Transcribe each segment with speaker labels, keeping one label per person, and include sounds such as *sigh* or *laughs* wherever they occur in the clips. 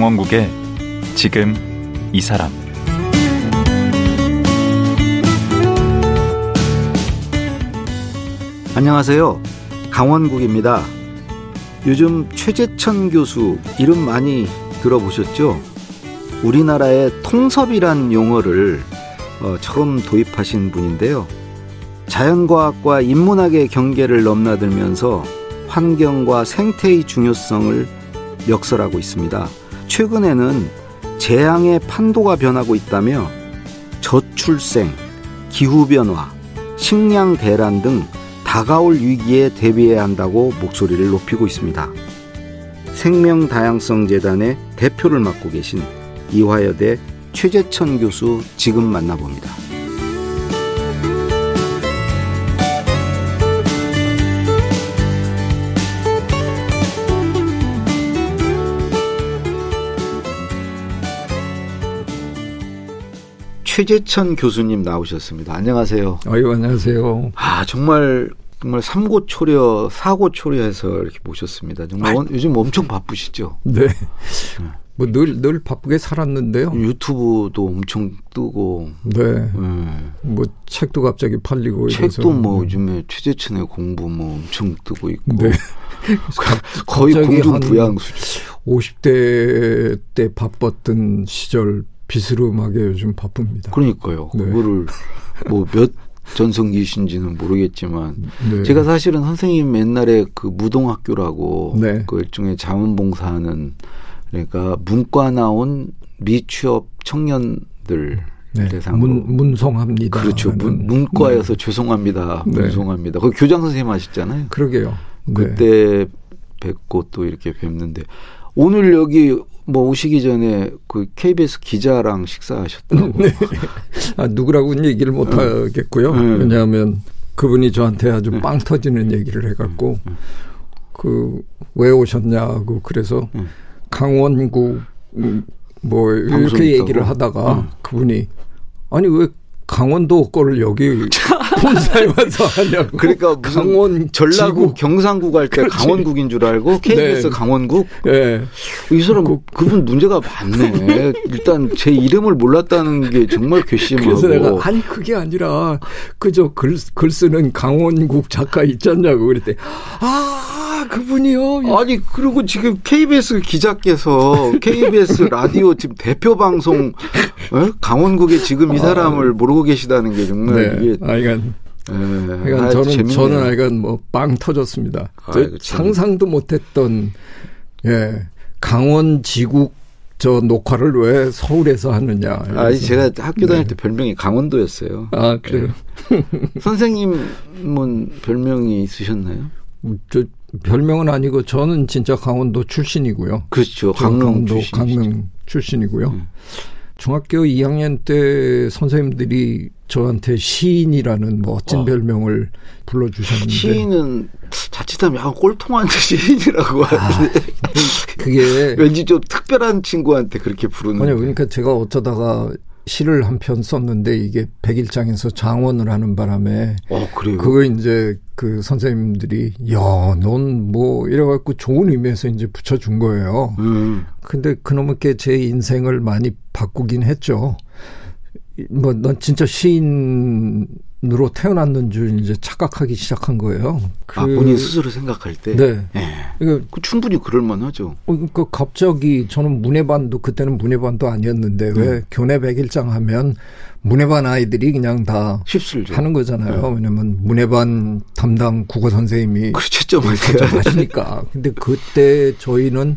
Speaker 1: 강원국의 지금 이 사람
Speaker 2: 안녕하세요. 강원국입니다. 요즘 최재천 교수 이름 많이 들어보셨죠? 우리나라의 통섭이란 용어를 어, 처음 도입하신 분인데요. 자연과학과 인문학의 경계를 넘나들면서 환경과 생태의 중요성을 역설하고 있습니다. 최근에는 재앙의 판도가 변하고 있다며 저출생, 기후변화, 식량 대란 등 다가올 위기에 대비해야 한다고 목소리를 높이고 있습니다. 생명다양성재단의 대표를 맡고 계신 이화여대 최재천 교수 지금 만나봅니다. 최재천 교수님 나오셨습니다. 안녕하세요.
Speaker 3: 아유, 안녕하세요.
Speaker 2: 아, 정말 정말 삼고 초려, 사고 초려해서 이렇게 모셨습니다. 정말 원, 요즘 엄청 바쁘시죠?
Speaker 3: 네. 뭐 늘, 늘 바쁘게 살았는데요.
Speaker 2: 유튜브도 엄청 뜨고.
Speaker 3: 네. 음. 뭐 책도 갑자기 팔리고.
Speaker 2: 책도 뭐 요즘에 최재천의 공부 뭐 엄청 뜨고 있고. 네. *laughs* 거의 공중 부양 수준.
Speaker 3: 50대 때 바빴던 시절 비스름하게 요즘 바쁩니다.
Speaker 2: 그러니까요. 네. 그거를 뭐몇 전성기신지는 모르겠지만 네. 제가 사실은 선생님 옛날에 그 무동학교라고 네. 그 일종의 자원봉사하는 그러니까 문과 나온 미취업 청년들 네. 대상으로
Speaker 3: 문, 문송합니다.
Speaker 2: 그렇죠. 문, 문과여서 네. 죄송합니다. 네. 문송합니다. 거기 교장 선생님 하셨잖아요.
Speaker 3: 그러게요.
Speaker 2: 네. 그때 뵙고 또 이렇게 뵙는데 오늘 여기 뭐 오시기 전에 그 KBS 기자랑 식사하셨다고. *laughs* 네.
Speaker 3: 아, 누구라고는 얘기를 못 하겠고요. 네. 왜냐하면 그분이 저한테 아주 네. 빵 터지는 얘기를 해갖고 네. 그왜 오셨냐고 그래서 네. 강원구 음, 뭐 이렇게 얘기를 하다가 어. 그분이 아니 왜 강원도 거를 여기 본사에 와서 하냐고.
Speaker 2: 그러니까 강원 전라국 경상국 할 때 강원국인 줄 알고 KBS 네. 강원국. 네. 이 사람 그, 그분 문제가 많네. 일단 제 이름을 몰랐다는 게 정말 괘씸하고.
Speaker 3: 그래서 내가 아니 그게 아니라 그저 글, 글 쓰는 강원국 작가 있잖냐고 그랬대. 아 그분이요.
Speaker 2: 아니 그리고 지금 KBS 기자께서 KBS *laughs* 라디오 지금 대표 방송 어? 강원국에 지금 이 사람을 아, 모르고 계시다는 게 정말 네. 이게.
Speaker 3: 아, 이건 그러니까 아, 저는 재밌네요. 저는 하여간 뭐 빵 터졌습니다. 아, 상상도 못했던 예 강원 지국 저 녹화를 왜 서울에서 하느냐.
Speaker 2: 아, 제가 학교 다닐 네. 때 별명이 강원도였어요.
Speaker 3: 아 그래요. 네.
Speaker 2: 선생님은 별명이 있으셨나요?
Speaker 3: 저 별명은 아니고 저는 진짜 강원도 출신이고요.
Speaker 2: 그렇죠. 강릉 강원도 출신이시죠.
Speaker 3: 강릉 출신이고요. 네. 중학교 2학년 때 선생님들이 저한테 시인이라는 멋진 어. 별명을 불러주셨는데
Speaker 2: 시인은 자칫하면 약간 꼴통한 *laughs* 시인이라고 아, 하는데
Speaker 3: 그게 *laughs*
Speaker 2: 왠지 좀 특별한 친구한테 그렇게 부르는
Speaker 3: 아니요 그러니까 제가 어쩌다가 시를 한 편 썼는데 이게 백일장에서 장원을 하는 바람에
Speaker 2: 어?
Speaker 3: 그거 이제 그 선생님들이 야, 넌 뭐 이래갖고 좋은 의미에서 이제 붙여준 거예요. 음. 근데 그놈의 제 인생을 많이 바꾸긴 했죠. 뭐, 넌 진짜 시인 으로 태어났는 줄 이제 착각하기 시작한 거예요.
Speaker 2: 그, 아, 본인 스스로 생각할 때?
Speaker 3: 네.
Speaker 2: 네. 그러니까, 그 충분히 그럴만 하죠.
Speaker 3: 어, 그러니까 갑자기 저는 문예반도, 그때는 문예반도 아니었는데, 왜 네. 교내 백일장 하면 문예반 아이들이 그냥 다
Speaker 2: 쉽슬죠.
Speaker 3: 하는 거잖아요. 네. 왜냐면 문예반 담당 국어 선생님이.
Speaker 2: 그 채점을
Speaker 3: 하시니까. 근데 그때 저희는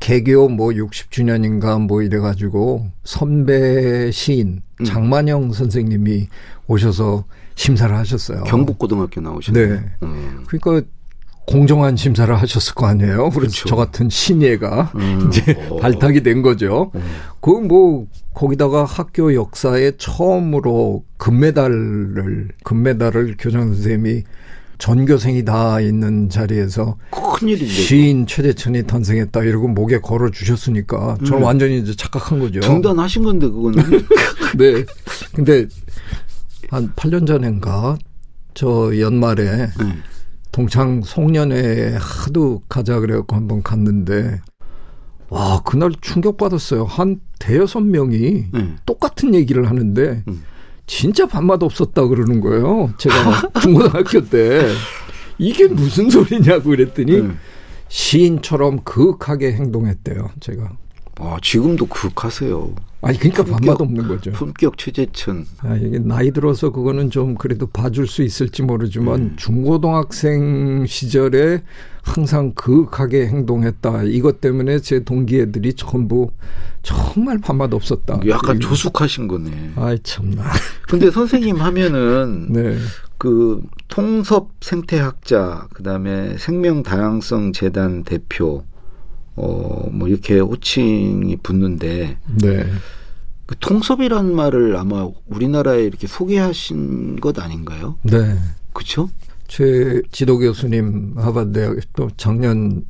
Speaker 3: 개교 뭐 60주년인가 뭐 이래가지고 선배 시인 음. 장만영 선생님이 오셔서 심사를 하셨어요.
Speaker 2: 경북고등학교 나오셨네요.
Speaker 3: 네. 음. 그러니까 공정한 심사를 하셨을 거 아니에요. 그래서 그렇죠. 저 같은 신예가 음. *laughs* 이제 오. 발탁이 된 거죠. 음. 그뭐 거기다가 학교 역사에 처음으로 금메달을 금메달을 교장 선생님이 전교생이 다 있는 자리에서
Speaker 2: 큰일인데
Speaker 3: 시인 최재천이 탄생했다 이러고 목에 걸어 주셨으니까 저는 음. 완전히 이제 착각한 거죠.
Speaker 2: 중단하신 건데 그거는. *laughs*
Speaker 3: 네. 근데 한 8년 전인가 저 연말에 음. 동창 송년회 하도 가자 그래갖고 한번 갔는데 와, 그날 충격받았어요. 한 대여섯 명이 네. 똑같은 얘기를 하는데, 음. 진짜 밥맛 없었다 그러는 거예요. 제가 *laughs* 중고등학교 때. 이게 무슨 소리냐고 그랬더니, 네. 시인처럼 그윽하게 행동했대요, 제가.
Speaker 2: 아, 지금도 그윽하세요.
Speaker 3: 아니 그러니까 밥맛 없는 거죠.
Speaker 2: 품격 최재천.
Speaker 3: 아, 이게 나이 들어서 그거는 좀 그래도 봐줄 수 있을지 모르지만 음. 중고등학생 시절에 항상 그윽하게 행동했다. 이것 때문에 제 동기애들이 전부 정말 밥맛 없었다.
Speaker 2: 약간 이거. 조숙하신 거네.
Speaker 3: 아이 참나.
Speaker 2: 근데 선생님 하면은 *laughs* 네. 그 통섭 생태학자 그다음에 생명 다양성 재단 대표 어, 뭐 이렇게 호칭이 붙는데. 네. 그 통섭이라는 말을 아마 우리나라에 이렇게 소개하신 것 아닌가요?
Speaker 3: 네.
Speaker 2: 그쵸?
Speaker 3: 제 지도 교수님 하버드대학 또 작년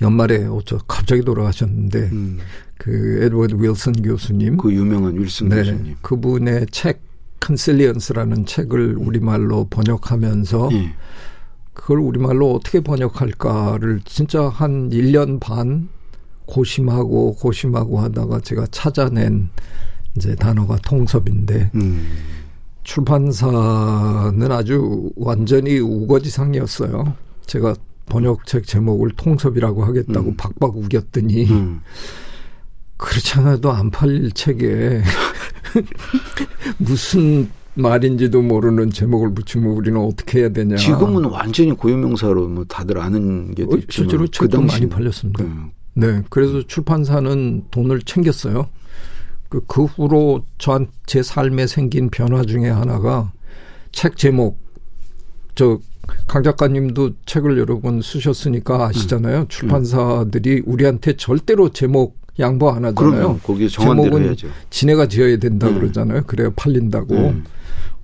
Speaker 3: 연말에 어쩌 갑자기 돌아가셨는데 음. 그 에드워드 윌슨 교수님
Speaker 2: 그 유명한 윌슨 네, 교수님
Speaker 3: 그분의 책 컨실리언스라는 책을 우리말로 번역하면서 네. 그걸 우리말로 어떻게 번역할까를 진짜 한 1년 반 고심하고 고심하고 하다가 제가 찾아낸 이제 단어가 통섭인데 음. 출판사는 아주 완전히 우거지상이었어요. 제가 번역책 제목을 통섭이라고 하겠다고 음. 박박 우겼더니 음. 그렇지 않아도 안 팔릴 책에 *laughs* 무슨 말인지도 모르는 제목을 붙이면 우리는 어떻게 해야 되냐.
Speaker 2: 지금은 완전히 고유명사로 뭐 다들 아는 게 어,
Speaker 3: 실제로 그 책도 그 많이 팔렸습니다. 네. 네. 그래서 출판사는 돈을 챙겼어요. 그, 그 후로 저한 제 삶에 생긴 변화 중에 하나가 책 제목 저 강 작가님도 책을 여러 번 쓰셨으니까 아시잖아요. 음. 출판사들이 우리한테 절대로 제목 양보 안 하잖아요.
Speaker 2: 그럼요. 제목은 해야죠.
Speaker 3: 지네가 지어야 된다 음. 그러잖아요. 그래야 팔린다고. 음.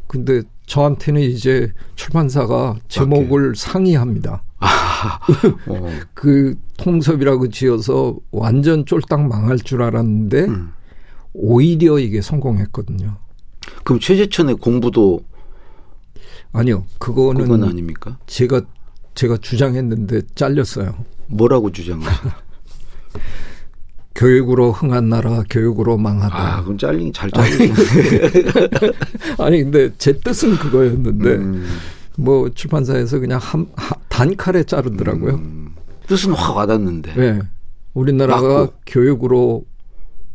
Speaker 3: 근데 저한테는 이제 출판사가 제목을 맞게. 상의합니다. 아, *laughs* 어. 그 통섭이라고 지어서 완전 쫄딱 망할 줄 알았는데 음. 오히려 이게 성공했거든요.
Speaker 2: 그럼 최재천의 공부도
Speaker 3: 아니요. 그거는
Speaker 2: 그건 아닙니까?
Speaker 3: 제가 제가 주장했는데 잘렸어요.
Speaker 2: 뭐라고 주장하세요? *laughs*
Speaker 3: 교육으로 흥한 나라, 교육으로 망하다.
Speaker 2: 아, 그럼 잘린 잘 잘리네. *laughs*
Speaker 3: 아니 근데 제 뜻은 그거였는데 음. 뭐 출판사에서 그냥 한, 한 단칼에 자르더라고요. 음.
Speaker 2: 뜻은 확 와닿는데.
Speaker 3: 네. 우리나라가 맞고. 교육으로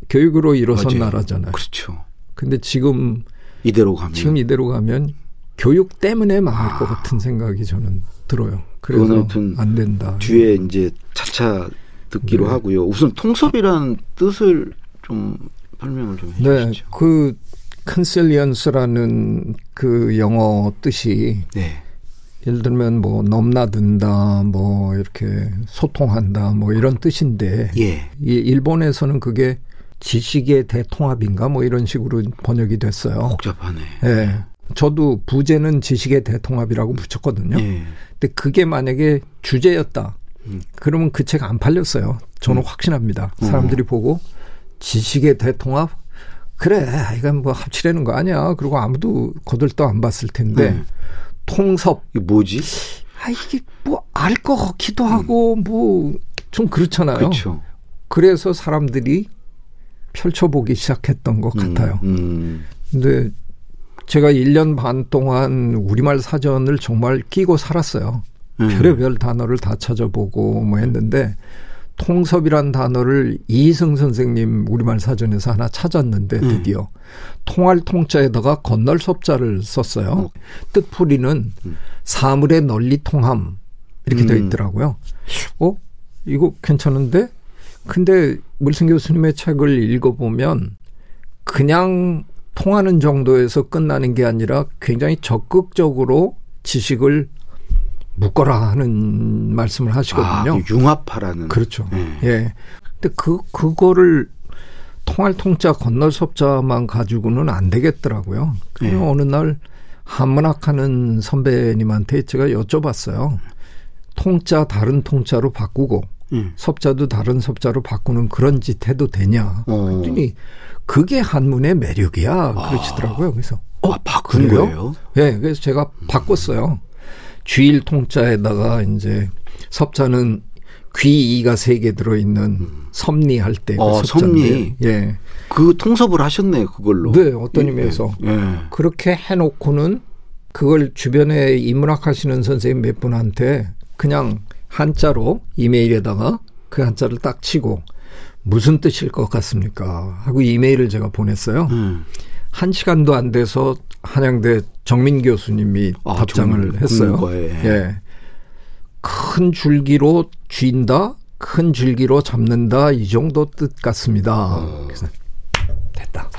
Speaker 3: 교육으로 일어선 맞아요. 나라잖아요.
Speaker 2: 그렇죠.
Speaker 3: 근데 지금
Speaker 2: 이대로 가면
Speaker 3: 지금 이대로 가면 교육 때문에 망할 아. 것 같은 생각이 저는 들어요. 그래서 안 된다.
Speaker 2: 뒤에 이제 차차 듣기로 네. 하고요. 우선 통섭이라는 뜻을 좀 설명을 좀 네, 해주시죠.
Speaker 3: 네, 그 컨셀리언스라는 그 영어 뜻이 네. 예를 들면 뭐 넘나든다, 뭐 이렇게 소통한다, 뭐 이런 뜻인데 예. 이 일본에서는 그게 지식의 대통합인가 뭐 이런 식으로 번역이 됐어요.
Speaker 2: 복잡하네.
Speaker 3: 예. 저도 부제는 지식의 대통합이라고 붙였거든요. 예. 근데 그게 만약에 주제였다. 음. 그러면 그 책 안 팔렸어요. 저는 음. 확신합니다. 사람들이 음. 보고 지식의 대통합 그래 이건 뭐 합치려는 거 아니야. 그리고 아무도 거들떠 안 봤을 텐데 네. 통섭
Speaker 2: 이 뭐지?
Speaker 3: 아 이게 뭐 알 것 같기도 하고 음. 뭐좀 그렇잖아요.
Speaker 2: 그렇죠.
Speaker 3: 그래서 사람들이 펼쳐보기 시작했던 것 음, 같아요. 음. 근데 제가 1년 반 동안 우리말 사전을 정말 끼고 살았어요. 음. 별의별 단어를 다 찾아보고 뭐 했는데 통섭이란 단어를 이승 선생님 우리말 사전에서 하나 찾았는데 음. 드디어 음. 통할 통자에다가 건널 섭자를 썼어요. 어. 뜻풀이는 음. 사물의 널리 통함 이렇게 음. 되어 있더라고요. 어? 이거 괜찮은데? 근데 물승 교수님의 책을 읽어보면 그냥 통하는 정도에서 끝나는 게 아니라 굉장히 적극적으로 지식을 묶어라 하는 말씀을 하시거든요. 아,
Speaker 2: 융합하라는.
Speaker 3: 그렇죠. 네. 예. 근데 그, 그거를 통할 통자 건널 섭자만 가지고는 안 되겠더라고요. 그래서 네. 어느 날 한문학 하는 선배님한테 제가 여쭤봤어요. 통자 다른 통자로 바꾸고 음. 섭자도 다른 섭자로 바꾸는 그런 짓 해도 되냐. 어. 그랬더니 그게 한문의 매력이야. 아. 그러시더라고요. 그래서
Speaker 2: 어, 아, 바꾼 그래요? 거예요?
Speaker 3: 네, 그래서 제가 바꿨어요. 주일 통자에다가 이제 섭자는 귀이가 세 개 들어있는 음. 섭리할 때. 그
Speaker 2: 어, 섭리. 예. 그 통섭을 하셨네 그걸로.
Speaker 3: 네, 어떤 의미에서. 예. 예. 그렇게 해놓고는 그걸 주변에 인문학 하시는 선생님 몇 분한테 그냥 한자로 이메일에다가 그 한자를 딱 치고 무슨 뜻일 것 같습니까? 하고 이메일을 제가 보냈어요. 음. 한 시간도 안 돼서 한양대 정민 교수님이 아, 답장을 했어요. 예. 큰 줄기로 쥔다, 큰 줄기로 잡는다 이 정도 뜻 같습니다. 어. 그래서 됐다.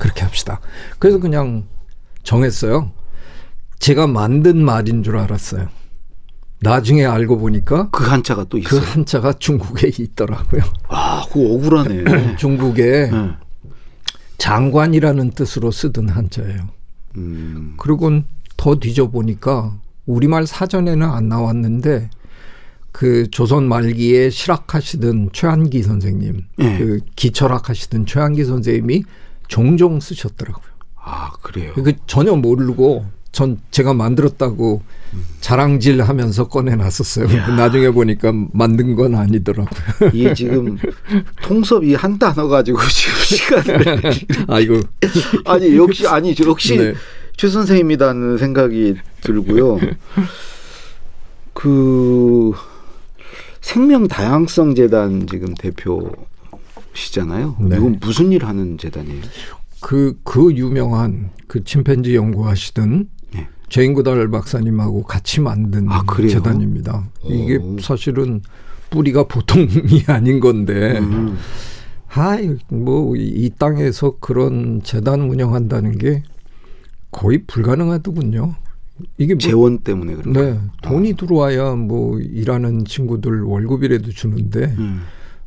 Speaker 3: 그렇게 합시다. 그래서 그냥 정했어요. 제가 만든 말인 줄 알았어요. 나중에 알고 보니까
Speaker 2: 그 한자가 또 있어요.
Speaker 3: 그 한자가 중국에 있더라고요.
Speaker 2: 아, 그거 억울하네. *clears throat*
Speaker 3: 중국에 네. 장관이라는 뜻으로 쓰던 한자예요. 음. 그리고 더 뒤져 보니까 우리말 사전에는 안 나왔는데 그 조선 말기에 실학하시던 최한기 선생님, 네. 그 기철학 하시던 최한기 선생님이 종종 쓰셨더라고요.
Speaker 2: 아, 그래요?
Speaker 3: 그 전혀 모르고 전 제가 만들었다고 음. 자랑질 하면서 꺼내놨었어요. 나중에 보니까 만든 건 아니더라고요. *laughs*
Speaker 2: 이게 지금 통섭 이 한 단어 가지고 지금 시간을. *laughs*
Speaker 3: 아이고.
Speaker 2: 아니, 역시, 아니, 역시 네. 최 선생님이라는 생각이 들고요. 그, 생명 다양성 재단 지금 대표시잖아요. 네. 이건 무슨 일 하는 재단이에요?
Speaker 3: 그, 그 유명한 그 침팬지 연구하시던 제인구달 박사님하고 같이 만든 아, 재단입니다. 이게 사실은 뿌리가 보통이 *laughs* 아닌 건데, 음. 아이, 뭐, 이 땅에서 그런 재단 운영한다는 게 거의 불가능하더군요.
Speaker 2: 이게 뭐, 재원 때문에 그런
Speaker 3: 네. 돈이 아. 들어와야 뭐 일하는 친구들 월급이라도 주는데 음.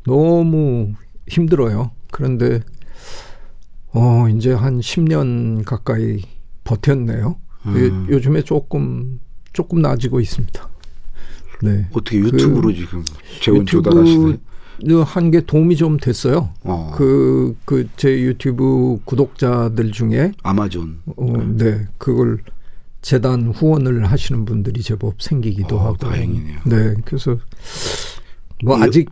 Speaker 3: 너무 힘들어요. 그런데 어 이제 한 10년 가까이 버텼네요. 음. 요즘에 조금 조금 나아지고 있습니다.
Speaker 2: 네. 어떻게 유튜브로 그, 지금 재원 조달 하시네.
Speaker 3: 한게 도움이 좀 됐어요. 어. 그, 그, 제 유튜브 구독자들 중에.
Speaker 2: 아마존.
Speaker 3: 어, 네. 그걸 재단 후원을 하시는 분들이 제법 생기기도 어, 하고.
Speaker 2: 다행이네요.
Speaker 3: 네. 그래서 뭐 이, 아직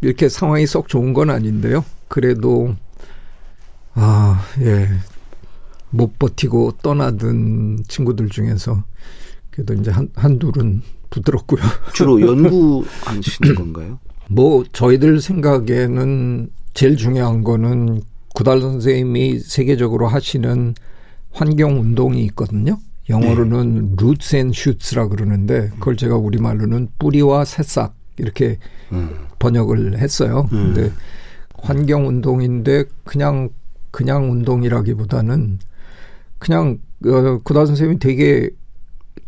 Speaker 3: 이렇게 상황이 썩 좋은 건 아닌데요. 그래도, 아, 예. 못 버티고 떠나든 친구들 중에서 그래도 이제 한, 한둘은 부드럽고요. *laughs*
Speaker 2: 주로 연구하시는 건가요?
Speaker 3: 뭐 저희들 생각에는 제일 중요한 거는 구달 선생님이 세계적으로 하시는 환경 운동이 있거든요. 영어로는 네. roots and shoots라 그러는데 그걸 제가 우리말로는 뿌리와 새싹 이렇게 음. 번역을 했어요. 음. 근데 환경 운동인데 그냥 그냥 운동이라기보다는 그냥 어, 구다 선생님이 되게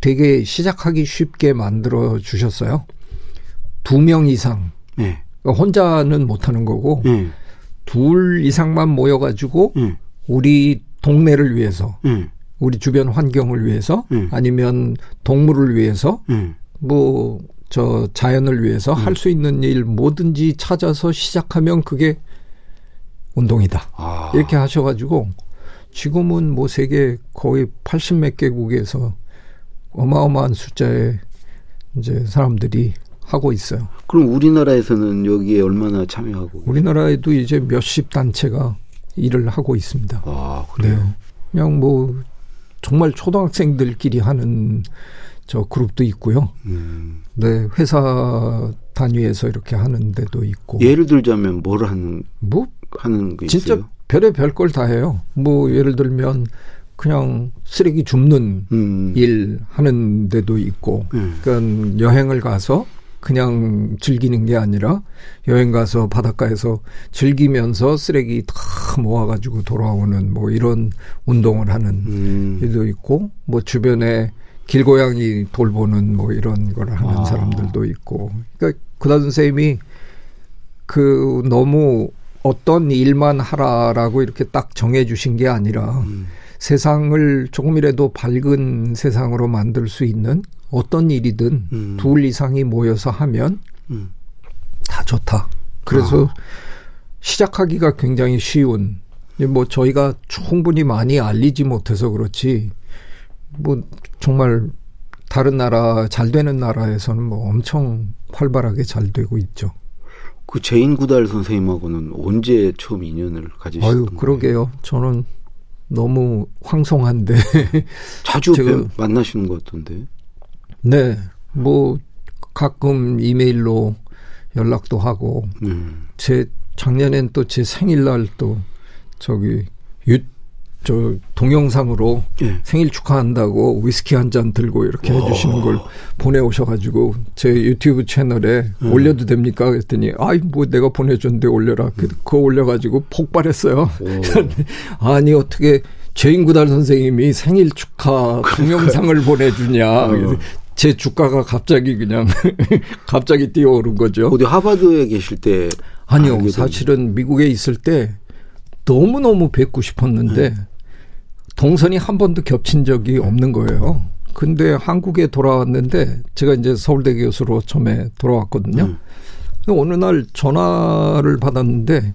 Speaker 3: 되게 시작하기 쉽게 만들어 주셨어요. 두 명 이상. 네. 혼자는 못 하는 거고 네. 둘 이상만 모여 가지고 네. 우리 동네를 위해서 우리 주변 환경을 위해서 아니면 동물을 위해서 뭐 저 자연을 위해서 할 수 있는 일 뭐든지 찾아서 시작하면 그게 운동이다. 아. 이렇게 하셔가지고 지금은 뭐 세계 거의 80몇 개국에서 어마어마한 숫자의 이제 사람들이 하고 있어요.
Speaker 2: 그럼 우리나라에서는 여기에 얼마나 참여하고?
Speaker 3: 우리나라에도 이제 몇십 단체가 일을 하고 있습니다.
Speaker 2: 아, 그래요? 네.
Speaker 3: 그냥 뭐 정말 초등학생들끼리 하는 저 그룹도 있고요. 음. 네, 회사 단위에서 이렇게 하는 데도 있고.
Speaker 2: 예를 들자면 뭘 하는 뭐 하는 게
Speaker 3: 진짜
Speaker 2: 있어요?
Speaker 3: 별의 별걸 다 해요. 뭐 예를 들면 그냥 쓰레기 줍는 음. 일 하는 데도 있고, 음. 그러니까 여행을 가서 그냥 즐기는 게 아니라 여행 가서 바닷가에서 즐기면서 쓰레기 다 모아가지고 돌아오는 뭐 이런 운동을 하는 음. 일도 있고, 뭐 주변에 길고양이 돌보는 뭐 이런 걸 하는 아. 사람들도 있고, 그러니까 구다 선생님이 그 너무 어떤 일만 하라라고 이렇게 딱 정해 주신 게 아니라 음. 세상을 조금이라도 밝은 세상으로 만들 수 있는 어떤 일이든 음. 둘 이상이 모여서 하면 음. 다 좋다. 그래서 아. 시작하기가 굉장히 쉬운 뭐 저희가 충분히 많이 알리지 못해서 그렇지 뭐 정말 다른 나라 잘 되는 나라에서는 뭐 엄청 활발하게 잘 되고 있죠.
Speaker 2: 그 제인 구달 선생님하고는 언제 처음 인연을 가지셨던 아유,
Speaker 3: 그러게요. 저는 너무 황송한데 *laughs*
Speaker 2: 자주 제가 만나시는 것 같던데.
Speaker 3: 네, 뭐 가끔 이메일로 연락도 하고 음. 제 작년엔 또 제 생일날 또 저기 유 저 동영상으로 예. 생일 축하한다고 위스키 한 잔 들고 이렇게 오. 해주시는 걸 보내오셔가지고 제 유튜브 채널에 음. 올려도 됩니까? 그랬더니 아이 뭐 내가 보내줬는데 올려라. 그, 음. 그거 올려가지고 폭발했어요. *laughs* 아니 어떻게 죄인구달 선생님이 생일 축하 동영상을 보내주냐. *laughs* 어. 제 주가가 갑자기 그냥 *laughs* 갑자기 뛰어오른 거죠.
Speaker 2: 어디 하버드에 계실 때
Speaker 3: 아니요. 사실은 미국에 있을 때 너무너무 뵙고 싶었는데 네. 동선이 한 번도 겹친 적이 없는 거예요. 근데 한국에 돌아왔는데 제가 이제 서울대 교수로 처음에 돌아왔거든요. 음. 어느 날 전화를 받았는데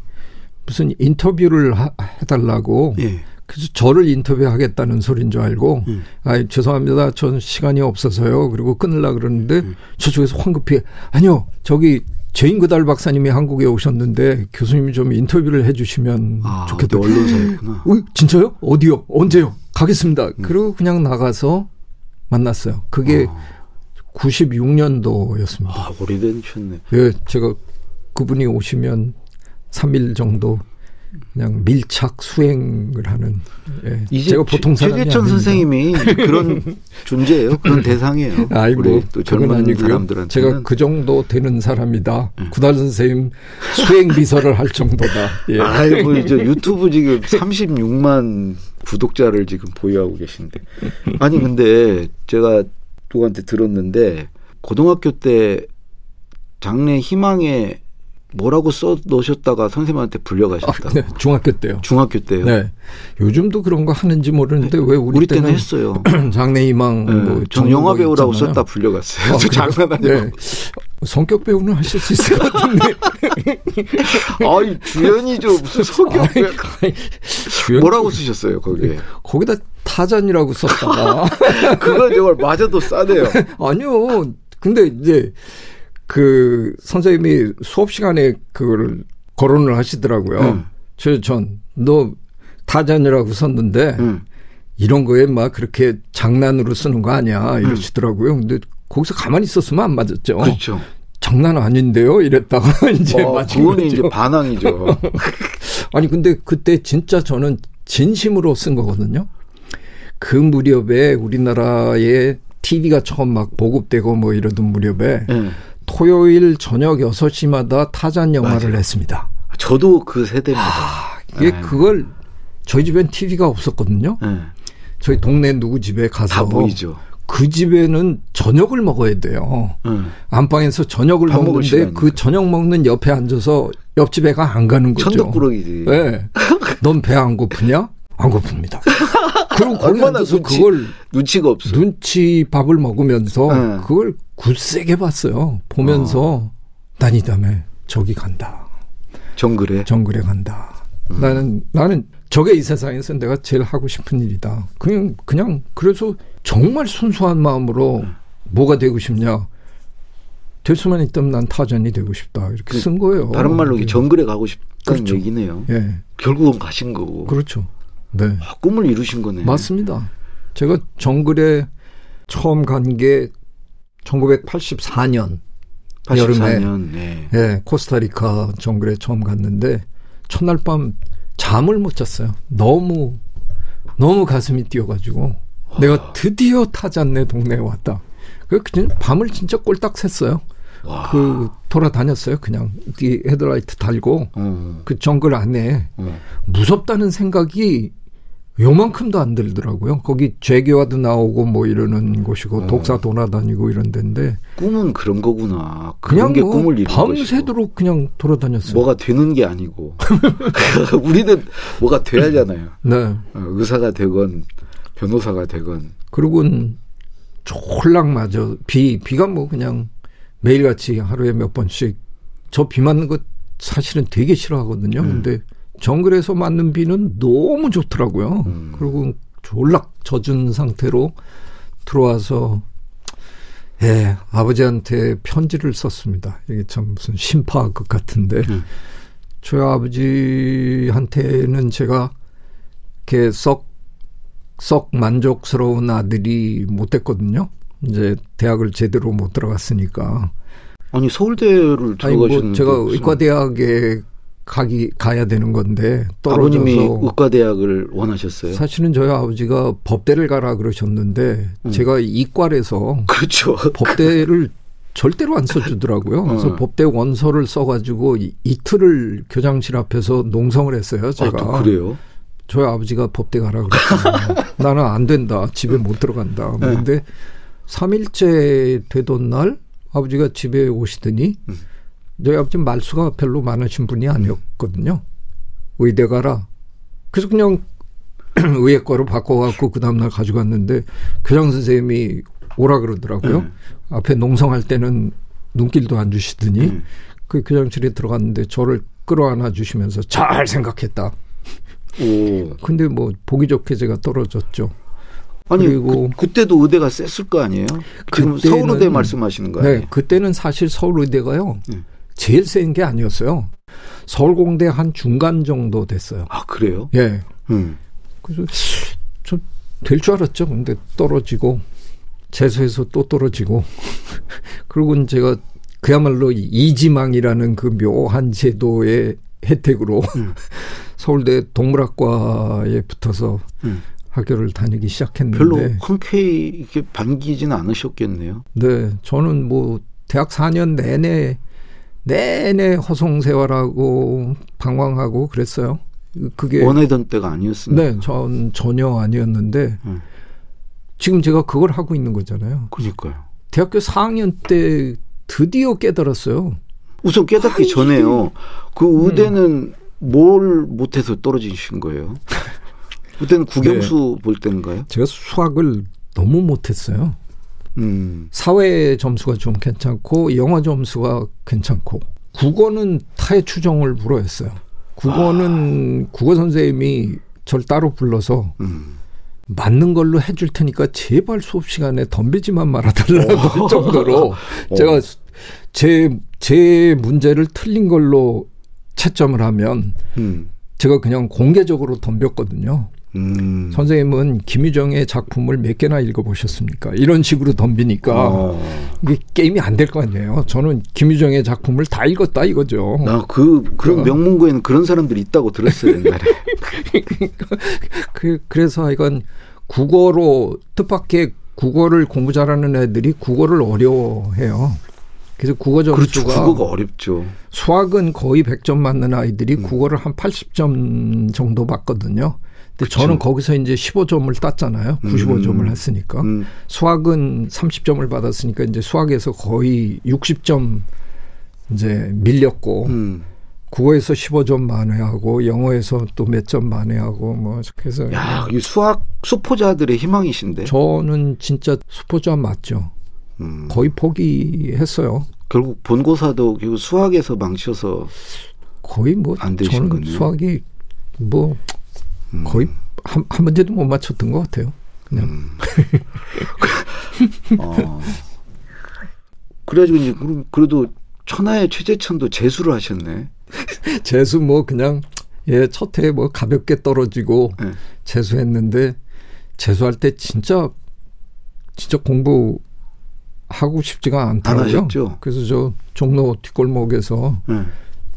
Speaker 3: 무슨 인터뷰를 하, 해달라고 예. 그래서 저를 인터뷰하겠다는 소리인 줄 알고 음. 아 죄송합니다 전 시간이 없어서요 그리고 끊으려 그러는데 음. 저쪽에서 황급히 아니요 저기 제인 구달 박사님이 한국에 오셨는데 교수님이 좀 인터뷰를 해주시면 아, 좋겠다.
Speaker 2: 언론사였구나.
Speaker 3: 어, 진짜요? 어디요? 언제요? 가겠습니다. 음. 그리고 그냥 나가서 만났어요. 그게 아. 96년도였습니다.
Speaker 2: 아, 오래되셨네.
Speaker 3: 예, 제가 그분이 오시면 3일 정도 그냥 밀착 수행을 하는 예.
Speaker 2: 이제 제가 보통 사람이 최재천 선생님이 그런 *laughs* 존재예요. 그런 대상이에요.
Speaker 3: 아이고 또 젊은. 사람들한테 제가 그 정도 되는 사람이다. 네. 구달 선생님 수행 비서를 할 정도다.
Speaker 2: 예. 아이고 이제 유튜브 지금 36만 구독자를 지금 보유하고 계신데 아니 근데 제가 누구한테 들었는데 고등학교 때 장래 희망의 뭐라고 써 놓으셨다가 선생님한테 불려가셨다. 아, 네,
Speaker 3: 중학교 때요.
Speaker 2: 중학교 때요.
Speaker 3: 네. 요즘도 그런 거 하는지 모르는데 네. 왜 우리,
Speaker 2: 우리 때는, 했어요. *clears throat*
Speaker 3: 장래희망. 네.
Speaker 2: 뭐 전 영화 배우라고 있잖아요. 썼다 불려갔어요. 아, 장난 아니고. 네.
Speaker 3: 성격 배우는 하실 수 있을 것 같은데. *laughs*
Speaker 2: 아이 주연이죠 무슨 성격 배우. 주연 뭐라고 쓰셨어요 거기에?
Speaker 3: 거기다 타잔이라고 썼다가. *laughs*
Speaker 2: 그건 정말 맞아도 싸네요. *laughs*
Speaker 3: 아니요. 근데 이제 그 선생님이 수업 시간에 그걸 거론을 하시더라고요. 음. 저전너 타잔이라고 썼는데 음. 이런 거에 막 그렇게 장난으로 쓰는 거 아니야 이러시더라고요. 근데 거기서 가만히 있었으면 안 맞았죠.
Speaker 2: 그렇죠.
Speaker 3: 장난 아닌데요? 이랬다가 *laughs* 이제
Speaker 2: 어, 맞은 그거는 이제 반항이죠. *laughs*
Speaker 3: 아니 근데 그때 진짜 저는 진심으로 쓴 거거든요. 그 무렵에 우리나라에 TV가 처음 막 보급되고 뭐 이러던 무렵에 음. 토요일 저녁 6시마다 타잔 영화를 맞아요. 했습니다.
Speaker 2: 저도 그 세대입니다.
Speaker 3: 아, 이게 네. 그걸 저희 집엔 TV가 없었거든요. 네. 저희 동네 누구 집에 가서
Speaker 2: 다 보이죠.
Speaker 3: 그 집에는 저녁을 먹어야 돼요. 음. 안방에서 저녁을 먹는데 그 저녁 먹는 옆에 앉아서 옆집 애가 안 가는 거죠.
Speaker 2: 천덕꾸러기지.
Speaker 3: 네. 넌배 안 고프냐? 안 고픕니다. 그리고 거기 앉아서 눈치, 그걸
Speaker 2: 눈치가 없어.
Speaker 3: 눈치 밥을 먹으면서 네. 그걸 굳세게 봤어요. 보면서 어. 난이 다음에 저기 간다.
Speaker 2: 정글에
Speaker 3: 정글에 간다. 음. 나는 나는 저게 이 세상에서 내가 제일 하고 싶은 일이다. 그냥 그냥 그래서 정말 순수한 마음으로 음. 뭐가 되고 싶냐. 될 수만 있다면 난 타전이 되고 싶다. 이렇게 그, 쓴 거예요.
Speaker 2: 다른 말로 예. 정글에 가고 싶다는 그렇죠. 얘기네요.
Speaker 3: 예.
Speaker 2: 결국은 가신 거고.
Speaker 3: 그렇죠. 네.
Speaker 2: 아, 꿈을 이루신 거네.
Speaker 3: 맞습니다. 제가 정글에 처음 간 게 1984년 84년, 여름에 네. 예, 코스타리카 정글에 처음 갔는데 첫날 밤 잠을 못 잤어요. 너무 너무 가슴이 뛰어가지고 와. 내가 드디어 타잔네 동네에 왔다. 그 그냥 밤을 진짜 꼴딱 샜어요. 와. 그 돌아다녔어요. 그냥 이 헤드라이트 달고 음. 그 정글 안에 음. 무섭다는 생각이 요만큼도 안 들더라고요. 거기 죄교와도 나오고 뭐 이러는 곳이고 어. 독사 돌아다니고 이런 데인데
Speaker 2: 꿈은 그런 거구나. 그냥 게뭐 꿈을 이루는
Speaker 3: 밤새도록 그냥 돌아다녔어요.
Speaker 2: 뭐가 되는 게 아니고 *laughs* 우리는 뭐가 돼야잖아요.
Speaker 3: 네.
Speaker 2: 어, 의사가 되건 변호사가 되건
Speaker 3: 그리고는 쫄락 맞아 비 비가 뭐 그냥 매일같이 하루에 몇 번씩 저 비 맞는 거 사실은 되게 싫어하거든요. 음. 근데 정글에서 맞는 비는 너무 좋더라고요. 음. 그리고 졸락 젖은 상태로 들어와서 예, 아버지한테 편지를 썼습니다. 이게 참 무슨 심파극 같은데. 음. 저희 아버지한테는 제가 이렇게 썩, 썩 만족스러운 아들이 못 됐거든요. 이제 대학을 제대로 못 들어갔으니까.
Speaker 2: 아니, 서울대를 들어가셨는데. 뭐
Speaker 3: 제가 의과대학에 가기 가야 되는 건데
Speaker 2: 떨어져서 아버님이 의과대학을 원하셨어요?
Speaker 3: 사실은 저희 아버지가 법대를 가라 그러셨는데 음. 제가 이과래서
Speaker 2: 그렇죠.
Speaker 3: 법대를 절대로 안 써주더라고요. 그래서 어. 법대 원서를 써가지고 이틀을 교장실 앞에서 농성을 했어요. 제가
Speaker 2: 아, 그래요?
Speaker 3: 저희 아버지가 법대 가라 그랬어요. *laughs* 나는 안 된다. 집에 못 들어간다. 네. 근데 3일째 되던 날 아버지가 집에 오시더니 음. 저희 아버지 말수가 별로 많으신 분이 아니었거든요. 의대 가라. 그래서 그냥 *clears throat* 의예과로 바꿔갖고 그 다음날 가져갔는데 교장 선생님이 오라 그러더라고요. 음. 앞에 농성할 때는 눈길도 안 주시더니 음. 그 교장실에 들어갔는데 저를 끌어안아 주시면서 잘 생각했다. 오. 근데 뭐 보기 좋게 제가 떨어졌죠.
Speaker 2: 아니 그리고 그, 때도 의대가 셌을 거 아니에요? 지금 서울의대 말씀하시는 거예요?
Speaker 3: 네, 그때는 사실 서울의대가요. 음. 제일 센 게 아니었어요. 서울공대 한 중간 정도 됐어요.
Speaker 2: 아 그래요?
Speaker 3: 예. 음. 그래서 좀 될 줄 알았죠. 근데 떨어지고 재수해서 또 떨어지고 *laughs* 그리고 제가 그야말로 이지망이라는 그 묘한 제도의 혜택으로 음. *laughs* 서울대 동물학과에 붙어서 음. 학교를 다니기 시작했는데
Speaker 2: 별로 흔쾌히 이렇게 반기지는 않으셨겠네요.
Speaker 3: 네, 저는 뭐 대학 4년 내내 내내 허송세월하고 방황하고 그랬어요. 그게
Speaker 2: 원하던 때가 아니었습니다.
Speaker 3: 네, 전 전혀 아니었는데 음. 지금 제가 그걸 하고 있는 거잖아요.
Speaker 2: 그러니까요.
Speaker 3: 대학교 4학년 때 드디어 깨달았어요.
Speaker 2: 우선 깨닫기 아, 전에요. 그 의대는 음. 뭘 못해서 떨어지신 거예요? *laughs* 그때는 국영수 네. 볼 때인가요?
Speaker 3: 제가 수학을 너무 못했어요. 음. 사회 점수가 좀 괜찮고 영어 점수가 괜찮고 국어는 타의 추정을 불허했어요. 국어는 아. 국어 선생님이 절 따로 불러서 음. 맞는 걸로 해줄 테니까 제발 수업 시간에 덤비지만 말아달라고 할 정도로 *laughs* 제가 제, 제 문제를 틀린 걸로 채점을 하면 음. 제가 그냥 공개적으로 덤볐거든요. 음. 선생님은 김유정의 작품을 몇 개나 읽어보셨습니까? 이런 식으로 덤비니까 어. 이게 게임이 안 될 거 아니에요. 저는 김유정의 작품을 다 읽었다 이거죠.
Speaker 2: 나그 그런 명문고에는 그런 사람들이 있다고 들었어요 옛날에. *laughs*
Speaker 3: 그 그래서 이건 국어로 뜻밖의 국어를 공부 잘하는 애들이 국어를 어려워해요. 그래서 국어 점수가
Speaker 2: 그렇죠. 국어가 어렵죠.
Speaker 3: 수학은 거의 100점 맞는 아이들이 음. 국어를 한 80점 정도 받거든요. 근데 그쵸. 저는 거기서 이제 15점을 땄잖아요. 95점을 음. 했으니까. 음. 수학은 30점을 받았으니까 이제 수학에서 거의 60점 이제 밀렸고 음. 국어에서 15점 만회하고 영어에서 또 몇 점 만회하고 뭐 그래서
Speaker 2: 야, 이 수학 수포자들의 희망이신데.
Speaker 3: 저는 진짜 수포자 맞죠. 음. 거의 포기했어요.
Speaker 2: 결국 본고사도 결국 수학에서 망쳐서
Speaker 3: 거의 뭐 저는 거네요. 수학이 뭐 음. 거의 한, 한 문제도 못 맞췄던 것 같아요. 그냥. 음. *laughs*
Speaker 2: 어. 그래가지고 이제 그래도 천하의 최재천도 재수를 하셨네. *laughs*
Speaker 3: 재수 뭐 그냥 예 첫해 뭐 가볍게 떨어지고 네. 재수했는데 재수할 때 진짜 진짜 공부 하고 싶지가 않더라고요. 그래서 저 종로 뒷골목에서 네.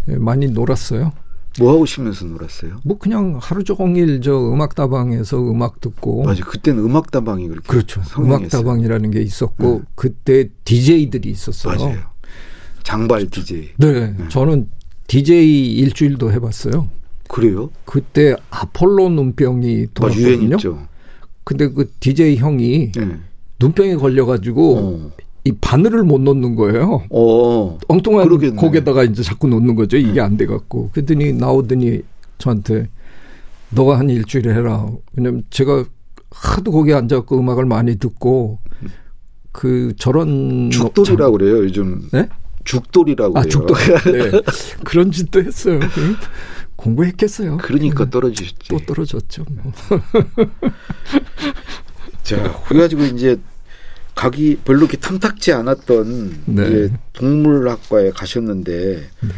Speaker 3: 예, 많이 놀았어요.
Speaker 2: 뭐 하고 싶으면서 놀았어요?
Speaker 3: 뭐 그냥 하루 종일 저 음악 다방에서 음악 듣고
Speaker 2: 맞아 그때는 음악 다방이 그렇게
Speaker 3: 그렇죠 음악 다방이라는 게 있었고 네. 그때 DJ들이 있었어요.
Speaker 2: 맞아요. 장발 DJ.
Speaker 3: 네, 네. 저는 DJ 일주일도 해봤어요.
Speaker 2: 그래요?
Speaker 3: 그때 아폴로 눈병이 돌았거든요. 근데 그 DJ 형이 네. 눈병에 걸려가지고 어. 이 바늘을 못 놓는 거예요. 어, 엉뚱한 그러겠네. 곡에다가 이제 자꾸 놓는 거죠. 이게 네. 안 돼 갖고. 그랬더니 나오더니 저한테 너가 한 일주일 해라. 왜냐면 제가 하도 거기 앉아갖고 음악을 많이 듣고 그 저런
Speaker 2: 죽돌이라고 뭐, 그래요 요즘. 네? 죽돌이라고.
Speaker 3: 아 죽돌. *laughs* 네. 그런 짓도 했어요. 공부했겠어요.
Speaker 2: 그러니까 네. 떨어지셨지.
Speaker 3: 또 떨어졌죠. 뭐.
Speaker 2: 자, 그래가지고 이제 가기 별로 이렇게 탐탁지 않았던 네. 이제 동물학과에 가셨는데 네.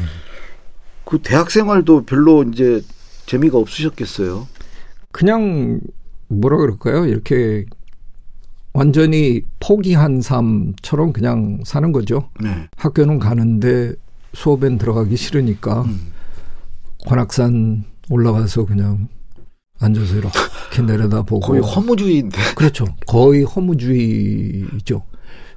Speaker 2: 그 대학 생활도 별로 이제 재미가 없으셨겠어요.
Speaker 3: 그냥 뭐라 그럴까요? 이렇게 완전히 포기한 삶처럼 그냥 사는 거죠. 네. 학교는 가는데 수업엔 들어가기 싫으니까 음. 관악산 올라가서 그냥 앉아서 이렇게 *laughs* 내려다보고
Speaker 2: 거의 허무주의인데
Speaker 3: 그렇죠 거의 허무주의죠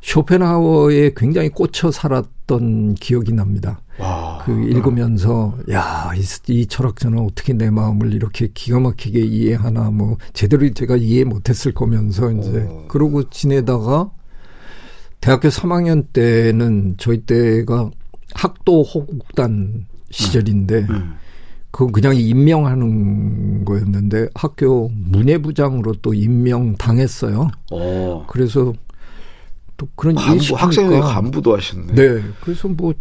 Speaker 3: 쇼펜하워에 굉장히 꽂혀 살았던 기억이 납니다 와. 그 읽으면서 야이 이 철학자는 어떻게 내 마음을 이렇게 기가 막히게 이해하나 뭐 제대로 제가 이해 못했을 거면서 이제 오. 그러고 지내다가 대학교 3학년 때는 저희 때가 학도 호국단 시절인데 음. 음. 그건 그냥 임명하는 거였는데 학교 문예부장으로 또 임명 당했어요. 어. 그래서 또 그런
Speaker 2: 간부, 학생회 간부도 하셨네.
Speaker 3: 네. 그래서 뭐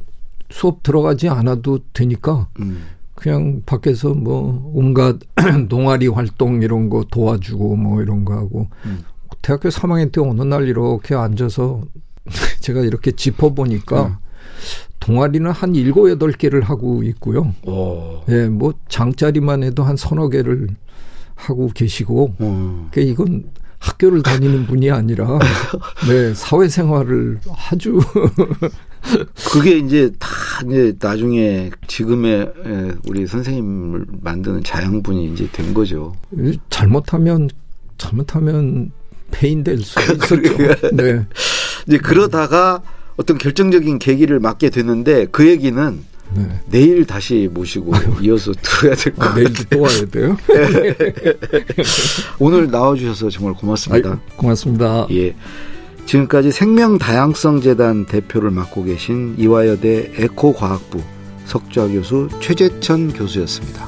Speaker 3: 수업 들어가지 않아도 되니까 음. 그냥 밖에서 뭐 온갖 *clears throat* 동아리 활동 이런 거 도와주고 뭐 이런 거 하고 음. 대학교 3학년 때 어느 날 이렇게 앉아서 *laughs* 제가 이렇게 짚어보니까 음. 동아리는 한 일곱 여덟 개를 하고 있고요. 오. 예, 뭐 장자리만 해도 한 서너 개를 하고 계시고, 음. 그러니까 이건 학교를 다니는 분이 아니라, *laughs* 네, 사회생활을 아주. *laughs*
Speaker 2: 그게 이제 다 이제 나중에 지금의 우리 선생님을 만드는 자양분이 이제 된 거죠.
Speaker 3: 잘못하면, 잘못하면 폐인 될 수 *laughs* 있죠. 네.
Speaker 2: 이제 그러다가 어떤 결정적인 계기를 맞게 되는데 그 얘기는 네. 내일 다시 모시고 이어서 *laughs* 들어야 될것 아,
Speaker 3: 내일 또 와야 돼요? *laughs*
Speaker 2: 오늘 나와주셔서 정말 고맙습니다. 아이,
Speaker 3: 고맙습니다.
Speaker 2: 예. 지금까지 생명다양성재단 대표를 맡고 계신 이화여대 에코과학부 석좌 교수 최재천 교수였습니다.